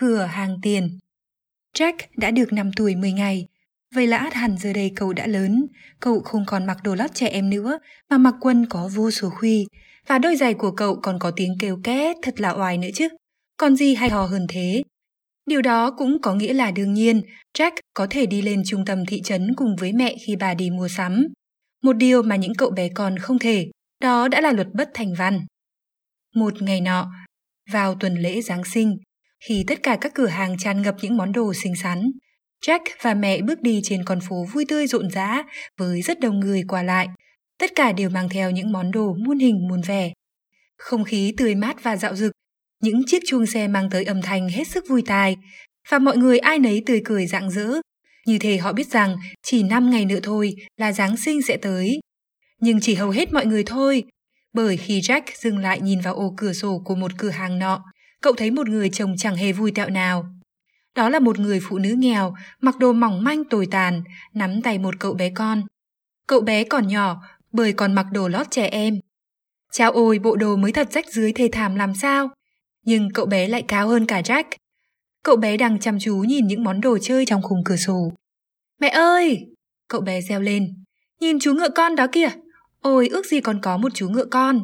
cửa hàng tiền. Jack đã được 5 tuổi 10 ngày. Vậy là át hẳn giờ đây cậu đã lớn, cậu không còn mặc đồ lót trẻ em nữa, mà mặc quần có vô số khuy, và đôi giày của cậu còn có tiếng kêu két thật là oai nữa chứ. Còn gì hay hò hơn thế? Điều đó cũng có nghĩa là đương nhiên, Jack có thể đi lên trung tâm thị trấn cùng với mẹ khi bà đi mua sắm. Một điều mà những cậu bé con không thể, đó đã là luật bất thành văn. Một ngày nọ, vào tuần lễ Giáng sinh, khi tất cả các cửa hàng tràn ngập những món đồ xinh xắn, Jack và mẹ bước đi trên con phố vui tươi rộn rã với rất đông người qua lại. Tất cả đều mang theo những món đồ muôn hình muôn vẻ. Không khí tươi mát và dạo dực, những chiếc chuông xe mang tới âm thanh hết sức vui tai, và mọi người ai nấy tươi cười rạng rỡ. Như thế họ biết rằng chỉ 5 ngày nữa thôi là Giáng sinh sẽ tới. Nhưng chỉ hầu hết mọi người thôi, bởi khi Jack dừng lại nhìn vào ô cửa sổ của một cửa hàng nọ, cậu thấy một người chồng chẳng hề vui tẹo nào. Đó là một người phụ nữ nghèo, mặc đồ mỏng manh tồi tàn, nắm tay một cậu bé con. Cậu bé còn nhỏ, bởi còn mặc đồ lót trẻ em. Chao ôi, bộ đồ mới thật rách dưới thê thảm làm sao? Nhưng cậu bé lại cao hơn cả Jack. Cậu bé đang chăm chú nhìn những món đồ chơi trong khung cửa sổ. Mẹ ơi! Cậu bé reo lên. Nhìn chú ngựa con đó kìa! Ôi, ước gì còn có một chú ngựa con.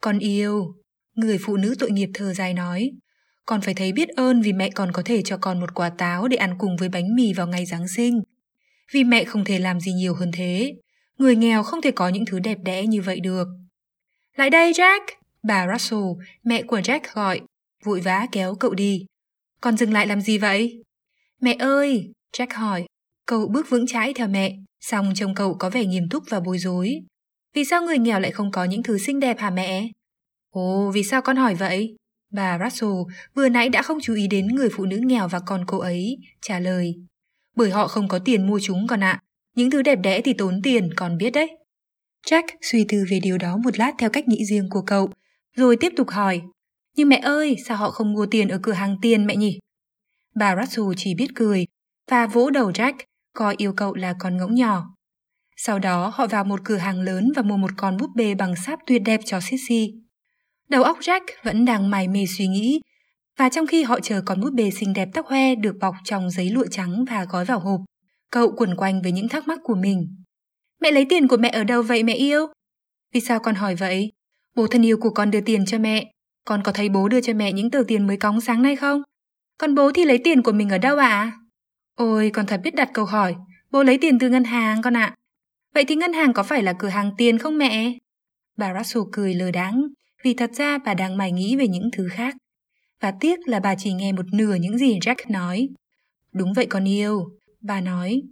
Con yêu. Người phụ nữ tội nghiệp thờ dài nói. Con phải thấy biết ơn vì mẹ còn có thể cho con một quả táo để ăn cùng với bánh mì vào ngày Giáng sinh. Vì mẹ không thể làm gì nhiều hơn thế. Người nghèo không thể có những thứ đẹp đẽ như vậy được. Lại đây Jack! Bà Russell, mẹ của Jack gọi, vội vã kéo cậu đi. Con dừng lại làm gì vậy? Mẹ ơi! Jack hỏi. Cậu bước vững chãi theo mẹ, xong trông cậu có vẻ nghiêm túc và bối rối. Vì sao người nghèo lại không có những thứ xinh đẹp hả mẹ? Ồ, vì sao con hỏi vậy? Bà Russell vừa nãy đã không chú ý đến người phụ nữ nghèo và con cô ấy, trả lời. Bởi họ không có tiền mua chúng con ạ. Những thứ đẹp đẽ thì tốn tiền, con biết đấy. Jack suy tư về điều đó một lát theo cách nghĩ riêng của cậu, rồi tiếp tục hỏi. Nhưng mẹ ơi, sao họ không mua tiền ở cửa hàng tiền mẹ nhỉ? Bà Russell chỉ biết cười và vỗ đầu Jack, coi yêu cậu là con ngỗng nhỏ. Sau đó họ vào một cửa hàng lớn và mua một con búp bê bằng sáp tuyệt đẹp cho Sissy. Đầu óc Jack vẫn đang mải mê suy nghĩ, và trong khi họ chờ con búp bê xinh đẹp tóc hoe được bọc trong giấy lụa trắng và gói vào hộp, cậu quẩn quanh với những thắc mắc của mình. Mẹ lấy tiền của mẹ ở đâu vậy mẹ yêu? Vì sao con hỏi vậy? Bố thân yêu của con đưa tiền cho mẹ. Con có thấy bố đưa cho mẹ những tờ tiền mới cóng sáng nay không? Còn bố thì lấy tiền của mình ở đâu ạ? À? Ôi, con thật biết đặt câu hỏi. Bố lấy tiền từ ngân hàng con ạ. À. Vậy thì ngân hàng có phải là cửa hàng tiền không mẹ? Bà Russell cười lờ đáng, vì thật ra bà đang mải nghĩ về những thứ khác. Và tiếc là bà chỉ nghe một nửa những gì Jack nói. Đúng vậy con yêu, bà nói.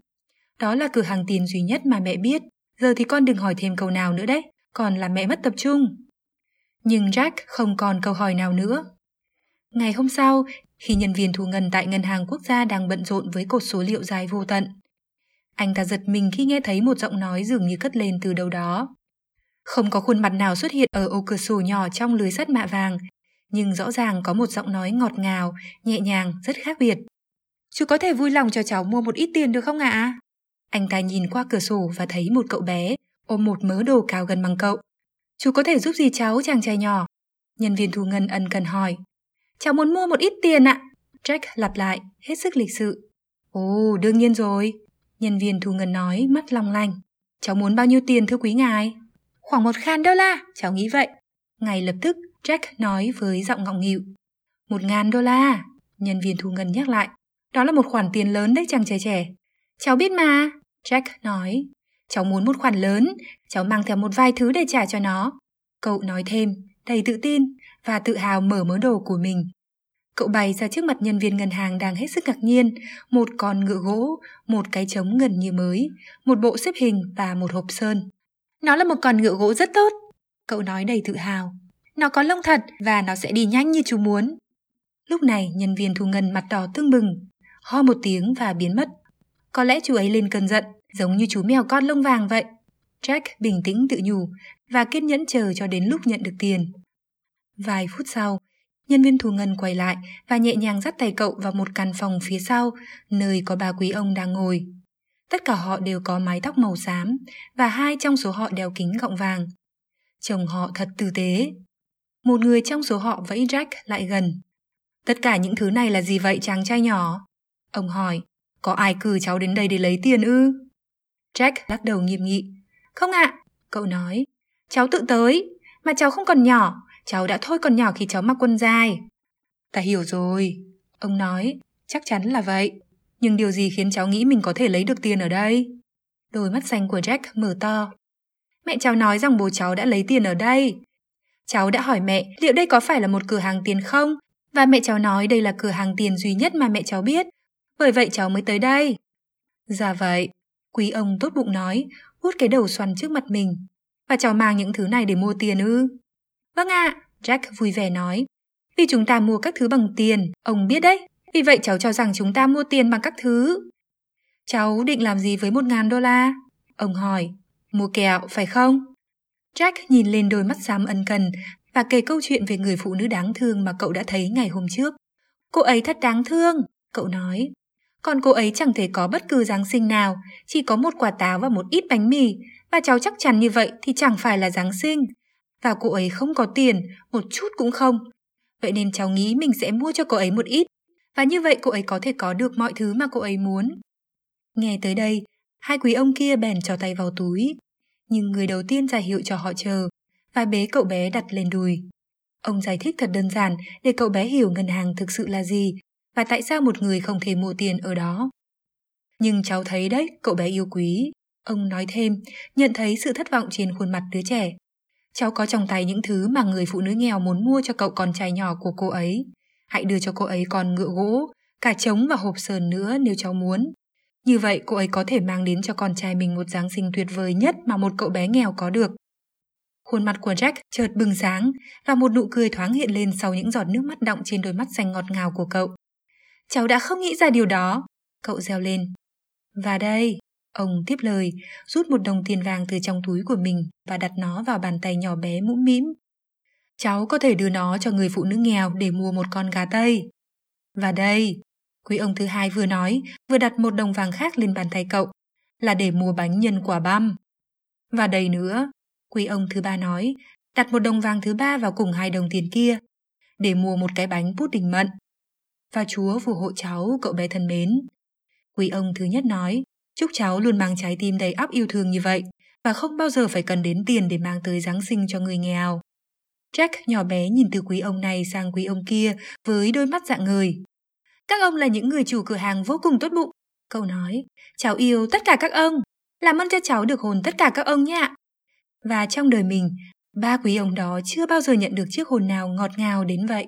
Đó là cửa hàng tiền duy nhất mà mẹ biết. Giờ thì con đừng hỏi thêm câu nào nữa đấy, còn làm mẹ mất tập trung. Nhưng Jack không còn câu hỏi nào nữa. Ngày hôm sau, khi nhân viên thu ngân tại Ngân hàng Quốc gia đang bận rộn với cột số liệu dài vô tận, anh ta giật mình khi nghe thấy một giọng nói dường như cất lên từ đâu đó. Không có khuôn mặt nào xuất hiện ở ô cửa sổ nhỏ trong lưới sắt mạ vàng, nhưng rõ ràng có một giọng nói ngọt ngào, nhẹ nhàng, rất khác biệt. Chú có thể vui lòng cho cháu mua một ít tiền được không ạ? À? Anh ta nhìn qua cửa sổ và thấy một cậu bé ôm một mớ đồ cao gần bằng cậu. Chú có thể giúp gì cháu chàng trai nhỏ? Nhân viên thu ngân ân cần hỏi. Cháu muốn mua một ít tiền ạ. Jack lặp lại, hết sức lịch sự. Ồ, đương nhiên rồi. Nhân viên thu ngân nói, mắt long lanh. Cháu muốn bao nhiêu tiền thưa quý ngài? Khoảng một khan đô la, cháu nghĩ vậy. Ngay lập tức, Jack nói với giọng ngọng nghịu. Một ngàn đô la, nhân viên thu ngân nhắc lại. Đó là một khoản tiền lớn đấy chàng trẻ trẻ. Cháu biết mà, Jack nói. Cháu muốn một khoản lớn, cháu mang theo một vài thứ để trả cho nó. Cậu nói thêm, đầy tự tin và tự hào mở mớ đồ của mình. Cậu bày ra trước mặt nhân viên ngân hàng đang hết sức ngạc nhiên, một con ngựa gỗ, một cái trống gần như mới, một bộ xếp hình và một hộp sơn. Nó là một con ngựa gỗ rất tốt, cậu nói đầy tự hào. Nó có lông thật và nó sẽ đi nhanh như chú muốn. Lúc này nhân viên thu ngân mặt đỏ tương bừng, ho một tiếng và biến mất. Có lẽ chú ấy lên cơn giận, giống như chú mèo con lông vàng vậy. Jack bình tĩnh tự nhủ và kiên nhẫn chờ cho đến lúc nhận được tiền. Vài phút sau, nhân viên thu ngân quay lại và nhẹ nhàng dắt tay cậu vào một căn phòng phía sau, nơi có ba quý ông đang ngồi. Tất cả họ đều có mái tóc màu xám và hai trong số họ đeo kính gọng vàng. Chồng họ thật tử tế. Một người trong số họ vẫy Jack lại gần. Tất cả những thứ này là gì vậy chàng trai nhỏ? Ông hỏi, có ai cử cháu đến đây để lấy tiền ư? Jack lắc đầu nghiêm nghị. Không ạ, à, cậu nói. Cháu tự tới, mà cháu không còn nhỏ, cháu đã thôi còn nhỏ khi cháu mặc quần dài. Ta hiểu rồi, ông nói, chắc chắn là vậy. Nhưng điều gì khiến cháu nghĩ mình có thể lấy được tiền ở đây? Đôi mắt xanh của Jack mở to. Mẹ cháu nói rằng bố cháu đã lấy tiền ở đây. Cháu đã hỏi mẹ liệu đây có phải là một cửa hàng tiền không? Và mẹ cháu nói đây là cửa hàng tiền duy nhất mà mẹ cháu biết. Bởi vậy cháu mới tới đây. Dạ vậy, quý ông tốt bụng nói, hút cái đầu xoăn trước mặt mình. Và cháu mang những thứ này để mua tiền ư? Vâng ạ, à, Jack vui vẻ nói. Vì chúng ta mua các thứ bằng tiền, ông biết đấy. Vì vậy cháu cho rằng chúng ta mua tiền bằng các thứ. Cháu định làm gì với một ngàn đô la? Ông hỏi. Mua kẹo, phải không? Jack nhìn lên đôi mắt xám ân cần và kể câu chuyện về người phụ nữ đáng thương mà cậu đã thấy ngày hôm trước. Cô ấy thật đáng thương, cậu nói. Còn cô ấy chẳng thể có bất cứ Giáng sinh nào, chỉ có một quả táo và một ít bánh mì, và cháu chắc chắn như vậy thì chẳng phải là Giáng sinh. Và cô ấy không có tiền, một chút cũng không. Vậy nên cháu nghĩ mình sẽ mua cho cô ấy một ít, và như vậy cô ấy có thể có được mọi thứ mà cô ấy muốn. Nghe tới đây, hai quý ông kia bèn cho tay vào túi, nhưng người đầu tiên ra hiệu cho họ chờ và bế cậu bé đặt lên đùi. Ông giải thích thật đơn giản để cậu bé hiểu ngân hàng thực sự là gì và tại sao một người không thể mua tiền ở đó. Nhưng cháu thấy đấy, cậu bé yêu quý. Ông nói thêm, nhận thấy sự thất vọng trên khuôn mặt đứa trẻ. Cháu có trong tay những thứ mà người phụ nữ nghèo muốn mua cho cậu con trai nhỏ của cô ấy. Hãy đưa cho cô ấy con ngựa gỗ, cả trống và hộp sờn nữa nếu cháu muốn. Như vậy cô ấy có thể mang đến cho con trai mình một Giáng sinh tuyệt vời nhất mà một cậu bé nghèo có được. Khuôn mặt của Jack chợt bừng sáng và một nụ cười thoáng hiện lên sau những giọt nước mắt đọng trên đôi mắt xanh ngọt ngào của cậu. Cháu đã không nghĩ ra điều đó, cậu reo lên. Và đây, ông tiếp lời, rút một đồng tiền vàng từ trong túi của mình và đặt nó vào bàn tay nhỏ bé mũm mĩm. Cháu có thể đưa nó cho người phụ nữ nghèo để mua một con gà Tây. Và đây, quý ông thứ hai vừa nói, vừa đặt một đồng vàng khác lên bàn tay cậu, là để mua bánh nhân quả băm. Và đây nữa, quý ông thứ ba nói, đặt một đồng vàng thứ ba vào cùng hai đồng tiền kia, để mua một cái bánh bút đình mận. Và Chúa phù hộ cháu, cậu bé thân mến. Quý ông thứ nhất nói, chúc cháu luôn mang trái tim đầy ắp yêu thương như vậy, và không bao giờ phải cần đến tiền để mang tới Giáng sinh cho người nghèo. Jack nhỏ bé nhìn từ quý ông này sang quý ông kia với đôi mắt dạng người. Các ông là những người chủ cửa hàng vô cùng tốt bụng. Cậu nói, cháu yêu tất cả các ông. Làm ơn cho cháu được hồn tất cả các ông nhé Và trong đời mình, ba quý ông đó chưa bao giờ nhận được chiếc hồn nào ngọt ngào đến vậy.